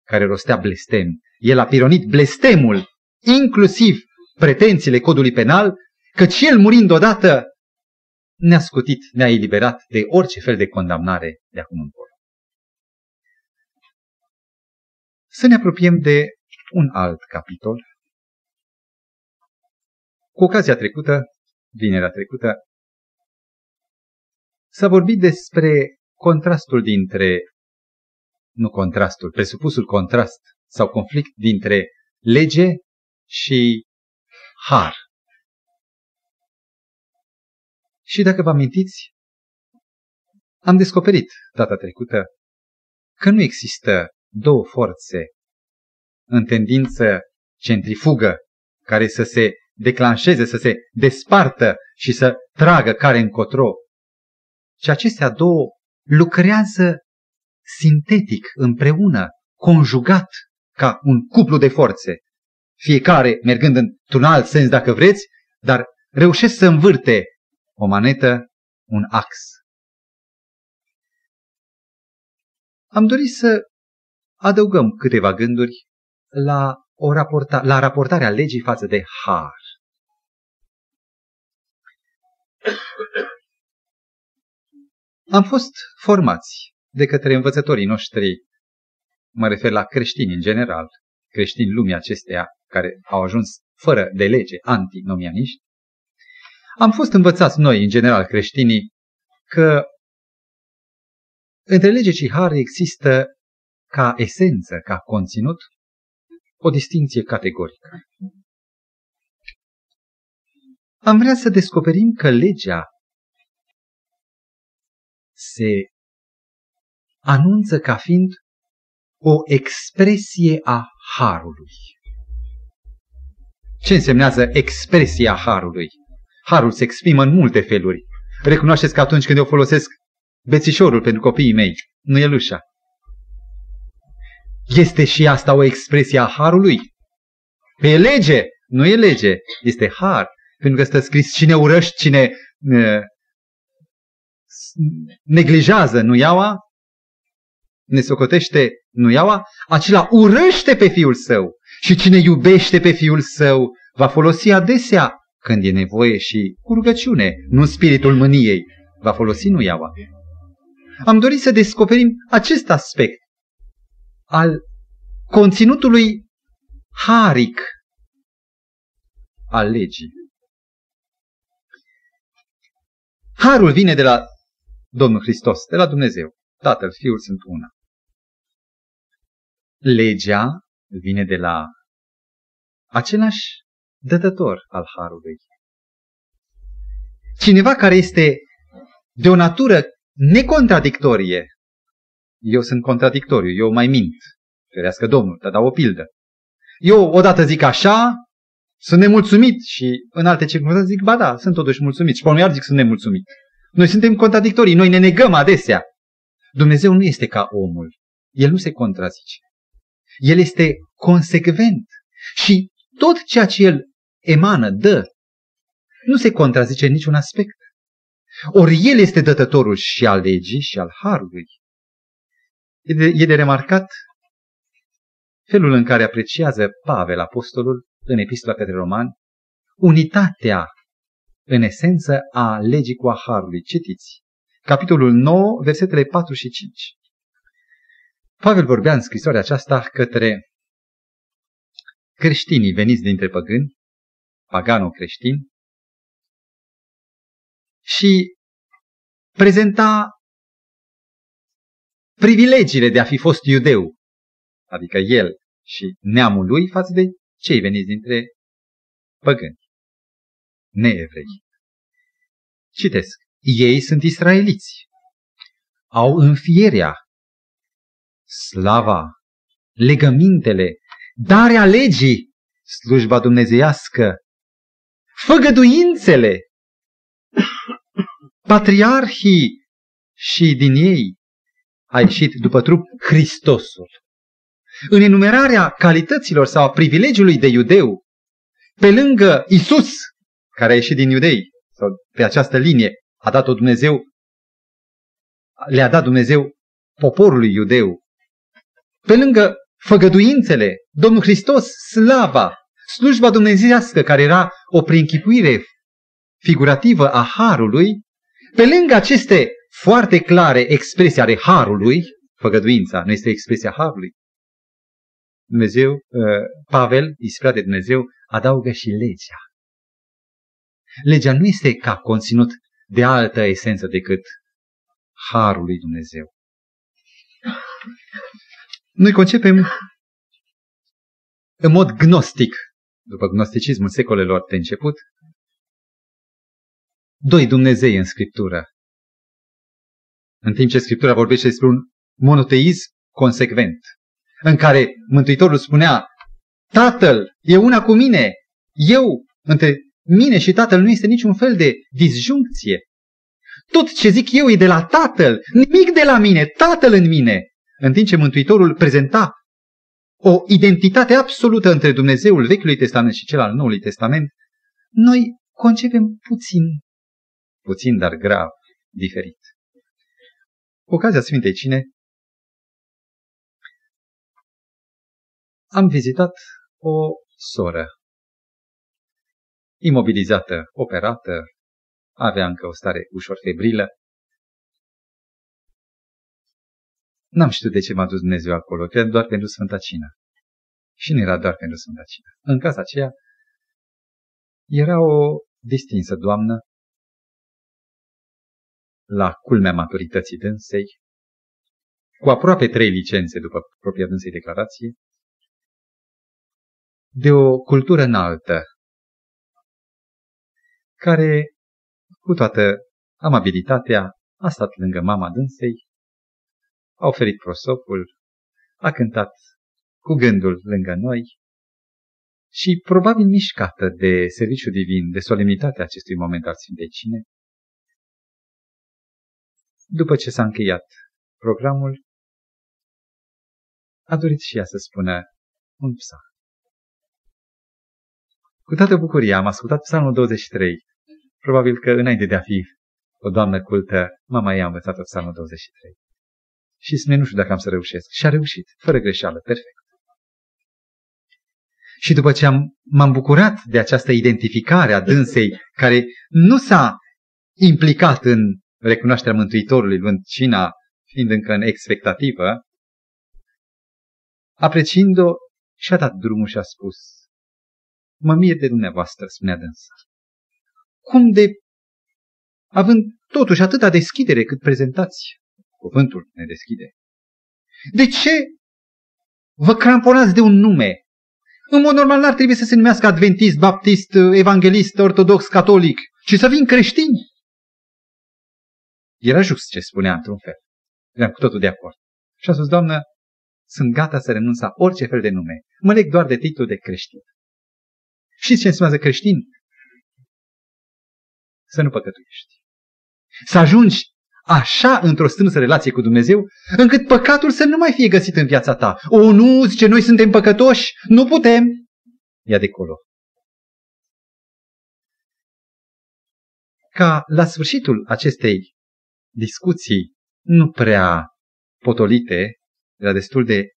care rostea blestem. El a pironit blestemul, inclusiv pretențiile codului penal, căci el murind odată ne-a scutit, ne-a eliberat de orice fel de condamnare de acum încolo. Să ne apropiem de un alt capitol. Cu ocazia trecută, vinerea trecută, s-a vorbit despre contrastul dintre, nu contrastul, presupusul contrast sau conflict dintre lege și har. Și dacă vă amintiți, am descoperit data trecută că nu există două forțe în tendință centrifugă care să se declanșeze, să se despartă și să tragă care încotro. Și acestea două lucrează sintetic, împreună, conjugat, ca un cuplu de forțe. Fiecare mergând într-un alt sens, dacă vreți, dar reușesc să învârte o manetă, un ax. Am dorit să adăugăm câteva gânduri la, o raporta, la raportarea legii față de har. Am fost formați de către învățătorii noștri, mă refer la creștini în general, creștini lumii acesteia care au ajuns fără de lege, antinomianiști, am fost învățați noi, în general creștinii, că între lege și har există ca esență, ca conținut, o distinție categorică. Am vrea să descoperim că legea se anunță ca fiind o expresie a harului. Ce însemnează expresia harului? Harul se exprimă în multe feluri. Recunoașteți că atunci când eu folosesc bețișorul pentru copiii mei, nu e lușa. Este și asta o expresie a harului? Pe e lege, nu e lege, este har. Pentru că stă scris cine urăște, cine uh, neglijează nu iaua, ne socotește nu iaua, acela urăște pe fiul său. Și cine iubește pe fiul său va folosi adesea când e nevoie și cu rugăciune, nu spiritul mâniei, va folosi nu iaua. Am dorit să descoperim acest aspect al conținutului haric al legii. Harul vine de la Domnul Hristos, de la Dumnezeu. Tatăl, Fiul sunt una. Legea vine de la același dătător al harului. Cineva care este de o natură necontradictorie, Eu sunt contradictoriu, eu mai mint. Ferească Domnul, te dau o pildă. Eu odată zic așa, sunt nemulțumit și în alte circunstanțe zic, ba da, sunt totuși mulțumit. Și pe iar zic sunt nemulțumit. Noi suntem contradictorii, noi ne negăm adesea. Dumnezeu nu este ca omul. El nu se contrazice. El este consecvent. Și tot ceea ce el emană, dă, nu se contrazice în niciun aspect. Ori el este dătătorul și al legii și al harului. E de, e de remarcat felul în care apreciază Pavel, apostolul, în epistola către romani, unitatea, în esență, a legii cu a harului. Citiți. Capitolul 9, versetele 4 și 5. Pavel vorbea în scrisoarea aceasta către creștinii veniți dintre păgâni, pagano creștin, și prezenta privilegiile de a fi fost iudeu, adică el și neamul lui față de cei veniți dintre păgâni, neevrei. Citesc. Ei sunt israeliți. Au înfierea, slava, legămintele, darea legii, slujba dumnezeiască, făgăduințele, patriarhii și din ei a ieșit după trup Hristosul. În enumerarea calităților sau a privilegiului de iudeu, pe lângă Isus, care a ieșit din iudei, sau pe această linie, a dat-o Dumnezeu, le-a dat Dumnezeu poporului iudeu. Pe lângă făgăduințele, Domnul Hristos, slava, slujba dumnezeiască, care era o preînchipuire figurativă a Harului, pe lângă aceste foarte clare expresii ale Harului, făgăduința nu este expresia Harului, Dumnezeu, uh, Pavel, ispirat de Dumnezeu, adaugă și legea. Legea nu este ca conținut de altă esență decât Harul lui Dumnezeu. Noi concepem în mod gnostic, după gnosticismul secolelor de început, doi Dumnezei în Scriptură. În timp ce Scriptura vorbește despre un monoteism consecvent, în care Mântuitorul spunea, Tatăl e una cu mine, eu, între mine și Tatăl nu este niciun fel de disjuncție. Tot ce zic eu e de la Tatăl, nimic de la mine, Tatăl în mine. În timp ce Mântuitorul prezenta o identitate absolută între Dumnezeul Vechiului Testament și cel al Noului Testament, noi concepem puțin puțin, dar grav, diferit. Cu ocazia Sfintei Cine, am vizitat o soră, imobilizată, operată, avea încă o stare ușor febrilă. N-am știut de ce m-a dus Dumnezeu acolo, cred doar pentru Sfânta Cină. Și nu era doar pentru Sfânta Cină. În casa aceea era o distinsă doamnă la culmea maturității dânsei, cu aproape trei licențe după propria dânsei declarație, de o cultură înaltă, care, cu toată amabilitatea, a stat lângă mama dânsei, a oferit prosopul, a cântat cu gândul lângă noi și, probabil mișcată de serviciu divin, de solemnitatea acestui moment al Sfintei Cine, după ce s-a încheiat programul, a dorit și ea să spună un psalm. Cu toată bucuria am ascultat psalmul 23. Probabil că înainte de a fi o doamnă cultă, mama ei a învățat psalmul 23. Și spune, nu știu dacă am să reușesc. Și a reușit, fără greșeală, perfect. Și după ce am, m-am bucurat de această identificare a dânsei, care nu s-a implicat în recunoașterea Mântuitorului, luând cina, fiind încă în expectativă, apreciind-o, și-a dat drumul și a spus, mă mir de dumneavoastră, spunea dânsa. Cum de, având totuși atâta deschidere cât prezentați, cuvântul ne deschide, de ce vă cramponați de un nume? În mod normal n-ar trebui să se numească adventist, baptist, evanghelist, ortodox, catolic, ci să fim creștini. Era just ce spunea într-un fel. Eram cu totul de acord. Și a spus, Doamnă, sunt gata să renunț la orice fel de nume. Mă leg doar de titlul de creștin. Și ce înseamnă creștin? Să nu păcătuiești. Să ajungi așa într-o strânsă relație cu Dumnezeu, încât păcatul să nu mai fie găsit în viața ta. O, nu, zice, noi suntem păcătoși, nu putem. Ia de acolo. Ca la sfârșitul acestei discuții nu prea potolite, era destul de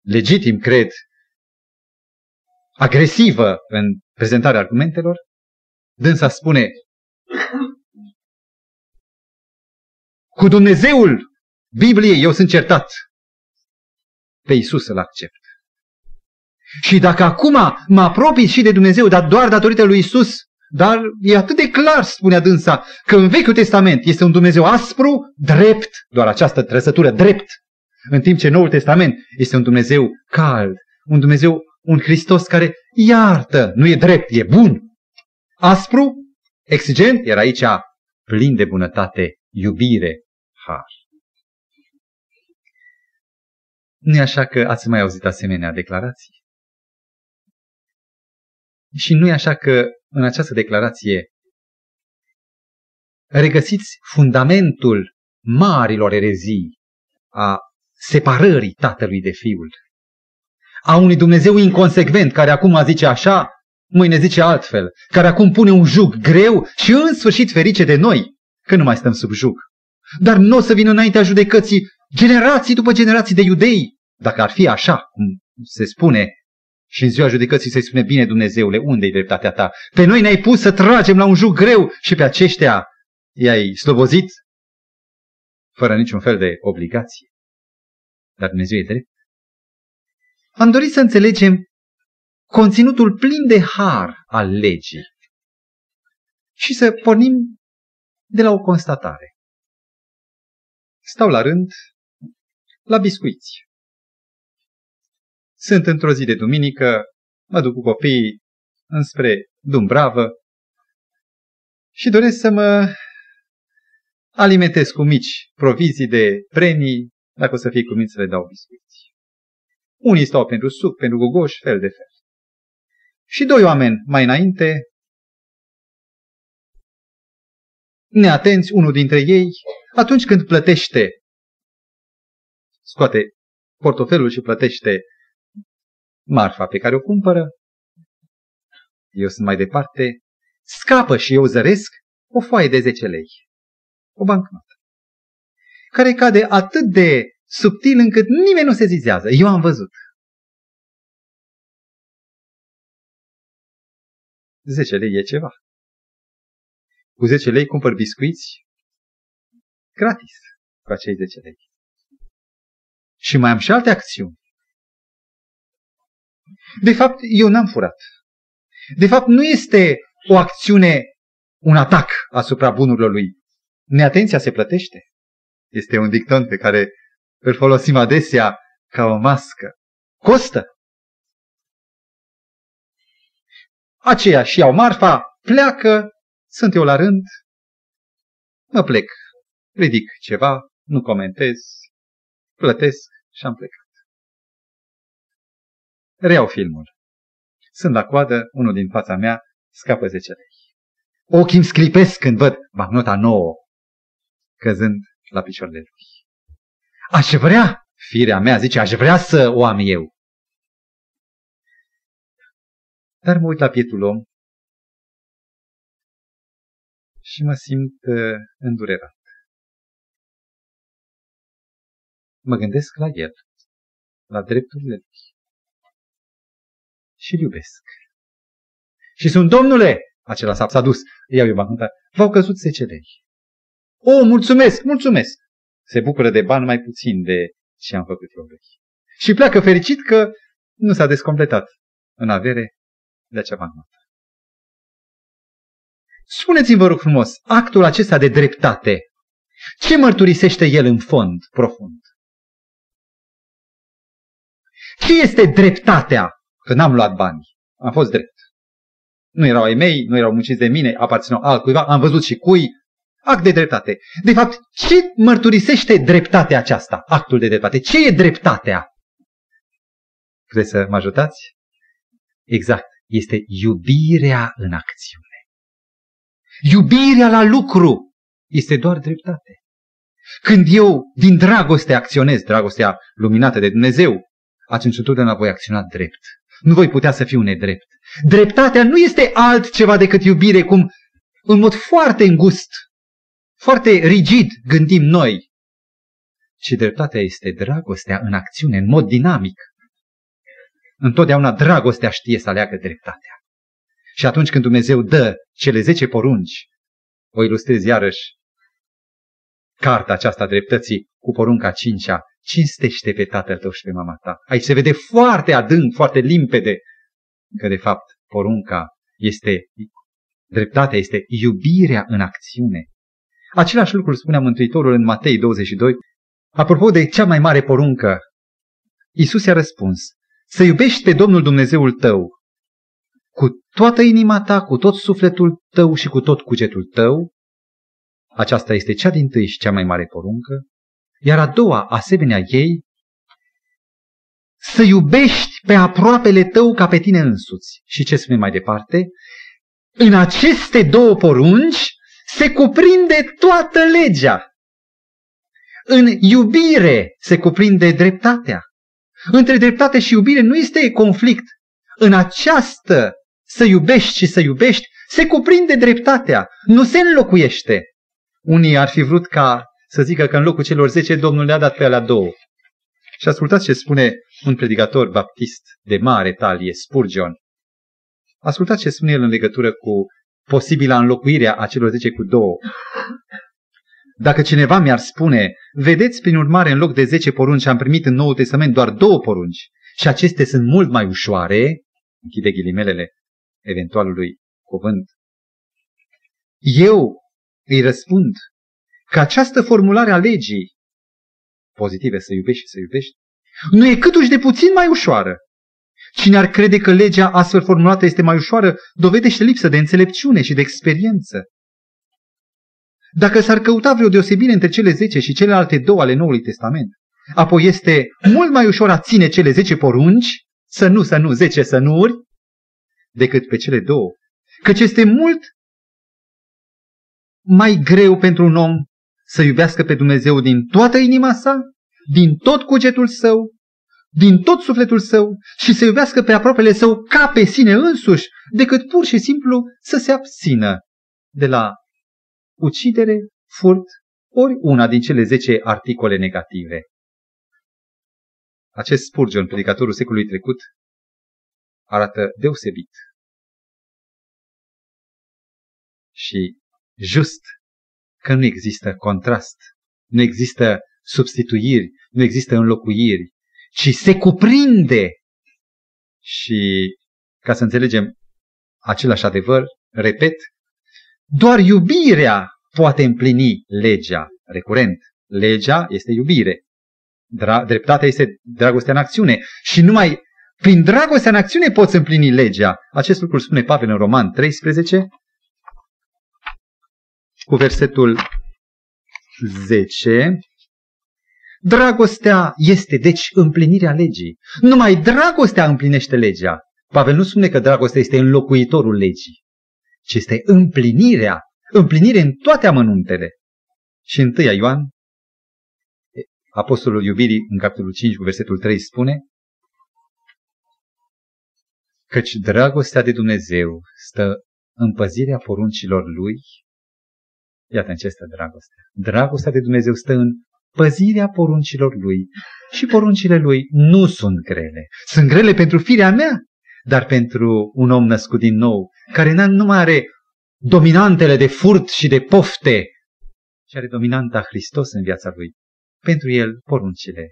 legitim, cred, agresivă în prezentarea argumentelor, dânsa spune, cu Dumnezeul Bibliei eu sunt certat. Pe Isus să-L accept. Și dacă acum mă apropii și de Dumnezeu, dar doar datorită lui Isus, dar e atât de clar, spunea dânsa, că în Vechiul Testament este un Dumnezeu aspru, drept, doar această trăsătură, drept, în timp ce Noul Testament este un Dumnezeu cald, un Dumnezeu, un Hristos care iartă, nu e drept, e bun. Aspru, exigent, era aici plin de bunătate, iubire, har. Nu e așa că ați mai auzit asemenea declarații? Și nu e așa că în această declarație regăsiți fundamentul marilor erezii a separării tatălui de fiul. A unui Dumnezeu inconsecvent care acum zice așa, mâine zice altfel, care acum pune un jug greu și în sfârșit ferice de noi, că nu mai stăm sub jug. Dar nu o să vină înaintea judecății generații după generații de iudei. Dacă ar fi așa, cum se spune, și în ziua judecății se spune, bine Dumnezeule, unde-i dreptatea ta? Pe noi ne-ai pus să tragem la un jug greu și pe aceștia i-ai slobozit fără niciun fel de obligație. Dar Dumnezeu e drept. Am dorit să înțelegem conținutul plin de har al legii și să pornim de la o constatare. Stau la rând la biscuiți. Sunt într-o zi de duminică, mă duc cu copiii înspre Dumbravă și doresc să mă alimentez cu mici provizii de premii, dacă o să fie cuminți să le dau biscuiți. Unii stau pentru suc, pentru gogoș, fel de fel. Și doi oameni mai înainte, neatenți, unul dintre ei, atunci când plătește, scoate portofelul și plătește marfa pe care o cumpără, eu sunt mai departe, scapă și eu zăresc o foaie de 10 lei, o bancnotă, care cade atât de subtil încât nimeni nu se zizează. Eu am văzut. 10 lei e ceva. Cu 10 lei cumpăr biscuiți gratis cu acei 10 lei. Și mai am și alte acțiuni. De fapt, eu n-am furat. De fapt, nu este o acțiune, un atac asupra bunurilor lui. Neatenția se plătește. Este un dicton pe care îl folosim adesea ca o mască. Costă. Aceia și iau marfa, pleacă, sunt eu la rând, mă plec, ridic ceva, nu comentez, plătesc și am plecat. Reau filmul. Sunt la coadă, unul din fața mea scapă 10 lei. Ochii îmi sclipesc când văd bancnota nouă căzând la picioarele lui. Aș vrea, firea mea zice, aș vrea să o am eu. Dar mă uit la pietul om și mă simt uh, îndurerat. Mă gândesc la el, la drepturile lui și îl iubesc. Și sunt, domnule, acela s-a dus, iau eu bancnota, v-au căzut 10 lei. O, mulțumesc, mulțumesc! Se bucură de bani mai puțin de ce am făcut eu lui. Și pleacă fericit că nu s-a descompletat în avere de acea bancnotă. Spuneți-mi, vă rog frumos, actul acesta de dreptate, ce mărturisește el în fond, profund? Ce este dreptatea? Că n-am luat bani. Am fost drept. Nu erau ai mei, nu erau munciți de mine, aparțineau altcuiva, am văzut și cui. Act de dreptate. De fapt, ce mărturisește dreptatea aceasta, actul de dreptate? Ce e dreptatea? Vreți să mă ajutați? Exact. Este iubirea în acțiune. Iubirea la lucru este doar dreptate. Când eu, din dragoste, acționez, dragostea luminată de Dumnezeu, atunci întotdeauna voi acționa drept. Nu voi putea să fiu nedrept. Dreptatea nu este altceva decât iubire, cum în mod foarte îngust, foarte rigid gândim noi, ci dreptatea este dragostea în acțiune, în mod dinamic. Întotdeauna dragostea știe să aleagă dreptatea. Și atunci când Dumnezeu dă cele zece porunci, o ilustrez iarăși carta aceasta dreptății cu porunca cincea, cinstește pe tatăl tău și pe mama ta. Aici se vede foarte adânc, foarte limpede că de fapt porunca este, dreptatea este iubirea în acțiune. Același lucru spunea Mântuitorul în Matei 22. Apropo de cea mai mare poruncă, Isus i-a răspuns, să iubești pe Domnul Dumnezeul tău cu toată inima ta, cu tot sufletul tău și cu tot cugetul tău. Aceasta este cea din tâi și cea mai mare poruncă. Iar a doua, asemenea ei, să iubești pe aproapele tău ca pe tine însuți. Și ce spune mai departe? În aceste două porunci se cuprinde toată legea. În iubire se cuprinde dreptatea. Între dreptate și iubire nu este conflict. În această să iubești și să iubești se cuprinde dreptatea, nu se înlocuiește. Unii ar fi vrut ca să zică că în locul celor zece Domnul le-a dat pe alea două. Și ascultați ce spune un predicator baptist de mare talie, Spurgeon. Ascultați ce spune el în legătură cu posibila înlocuirea a celor zece cu două. Dacă cineva mi-ar spune, vedeți prin urmare în loc de zece porunci am primit în Noul Testament doar două porunci și acestea sunt mult mai ușoare, închide ghilimelele eventualului cuvânt, eu îi răspund că această formulare a legii pozitive, să iubești și să iubești, nu e câtuși de puțin mai ușoară. Cine ar crede că legea astfel formulată este mai ușoară, dovedește lipsă de înțelepciune și de experiență. Dacă s-ar căuta vreo deosebire între cele zece și celelalte două ale Noului Testament, apoi este mult mai ușor a ține cele zece porunci, să nu, să nu, zece să nu decât pe cele două. Căci este mult mai greu pentru un om să iubească pe Dumnezeu din toată inima sa, din tot cugetul său, din tot sufletul său și să iubească pe aproapele său ca pe sine însuși, decât pur și simplu să se abțină de la ucidere, furt, ori una din cele zece articole negative. Acest Spurgeon, predicatorul secolului trecut, arată deosebit și just că nu există contrast, nu există substituiri, nu există înlocuiri, ci se cuprinde. Și ca să înțelegem același adevăr, repet, doar iubirea poate împlini legea. Recurent, legea este iubire. Dra- dreptatea este dragostea în acțiune. Și numai prin dragostea în acțiune poți împlini legea. Acest lucru spune Pavel în Roman 13, cu versetul 10. Dragostea este, deci, împlinirea legii. Numai dragostea împlinește legea. Pavel nu spune că dragostea este înlocuitorul legii, ci este împlinirea, împlinire în toate amănuntele. Și întâia Ioan, Apostolul iubirii, în capitolul 5, cu versetul 3, spune Căci dragostea de Dumnezeu stă în păzirea poruncilor Lui Iată în ce stă dragostea. Dragostea de Dumnezeu stă în păzirea poruncilor Lui. Și poruncile Lui nu sunt grele. Sunt grele pentru firea mea, dar pentru un om născut din nou, care nu mai are dominantele de furt și de pofte, ci are dominanta Hristos în viața lui. Pentru el, poruncile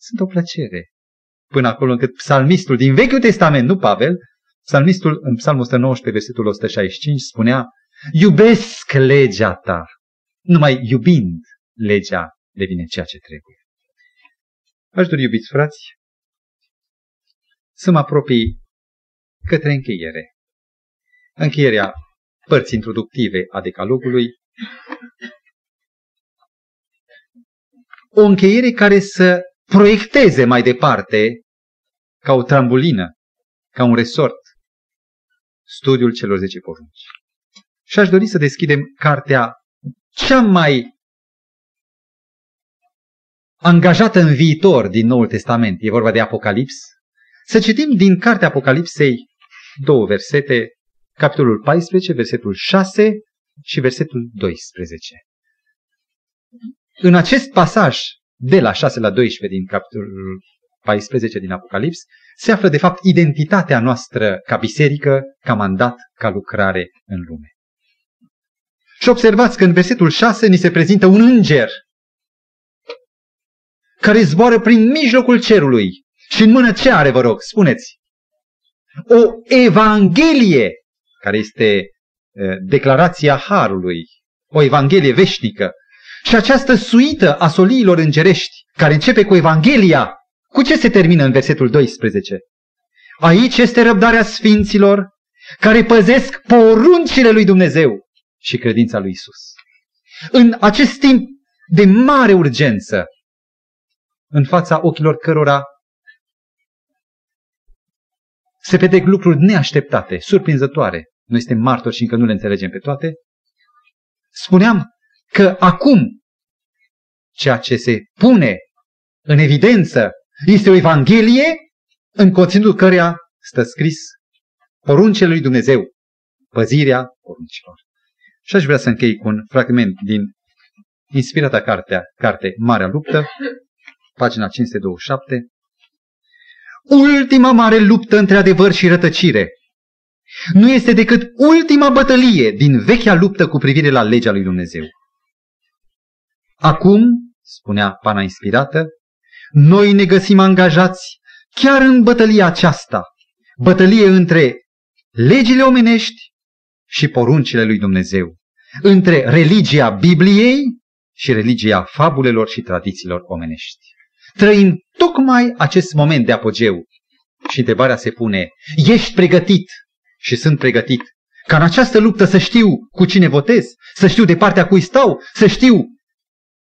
sunt o plăcere. Până acolo încât psalmistul din Vechiul Testament, nu Pavel, psalmistul în psalmul 119, versetul 165, spunea Iubesc legea ta. Numai iubind legea devine ceea ce trebuie. Aș dori, iubiți frați, să mă apropii către încheiere. Încheierea părții introductive a decalogului o încheiere care să proiecteze mai departe ca o trambulină, ca un resort, studiul celor 10 porunci. Și aș dori să deschidem cartea cea mai angajată în viitor din Noul Testament. E vorba de Apocalips. Să citim din cartea Apocalipsei două versete, capitolul 14, versetul 6 și versetul 12. În acest pasaj, de la 6 la 12 din capitolul 14 din Apocalips, se află de fapt identitatea noastră ca biserică, ca mandat, ca lucrare în lume. Și observați că în versetul 6 ni se prezintă un înger care zboară prin mijlocul cerului. Și în mână ce are, vă rog, spuneți? O evanghelie, care este declarația Harului, o evanghelie veșnică. Și această suită a soliilor îngerești, care începe cu Evanghelia, cu ce se termină în versetul 12? Aici este răbdarea sfinților care păzesc poruncile lui Dumnezeu și credința lui Isus. În acest timp de mare urgență, în fața ochilor cărora se petrec lucruri neașteptate, surprinzătoare. Noi suntem martori și încă nu le înțelegem pe toate. Spuneam că acum ceea ce se pune în evidență este o Evanghelie în conținutul căreia stă scris poruncele lui Dumnezeu, păzirea poruncilor. Și aș vrea să închei cu un fragment din inspirata cartea, carte Marea Luptă, pagina 527. Ultima mare luptă între adevăr și rătăcire nu este decât ultima bătălie din vechea luptă cu privire la legea lui Dumnezeu. Acum, spunea pana inspirată, noi ne găsim angajați chiar în bătălia aceasta, bătălie între legile omenești și poruncile lui Dumnezeu, între religia Bibliei și religia fabulelor și tradițiilor omenești. Trăim tocmai acest moment de apogeu. Și întrebarea se pune, ești pregătit? Și sunt pregătit. Ca în această luptă să știu cu cine votez, să știu de partea cui stau, să știu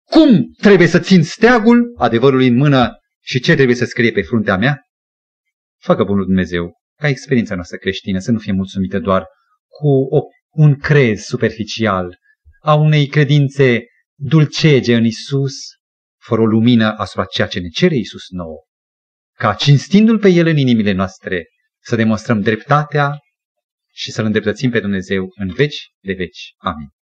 cum trebuie să țin steagul adevărului în mână și ce trebuie să scrie pe fruntea mea? Facă bunul Dumnezeu ca experiența noastră creștină să nu fie mulțumită doar cu o, un crez superficial a unei credințe dulcege în Isus, fără o lumină asupra ceea ce ne cere Isus nouă. Ca cinstindu-L pe El în inimile noastre, să demonstrăm dreptatea și să-L îndreptățim pe Dumnezeu în veci de veci. Amin.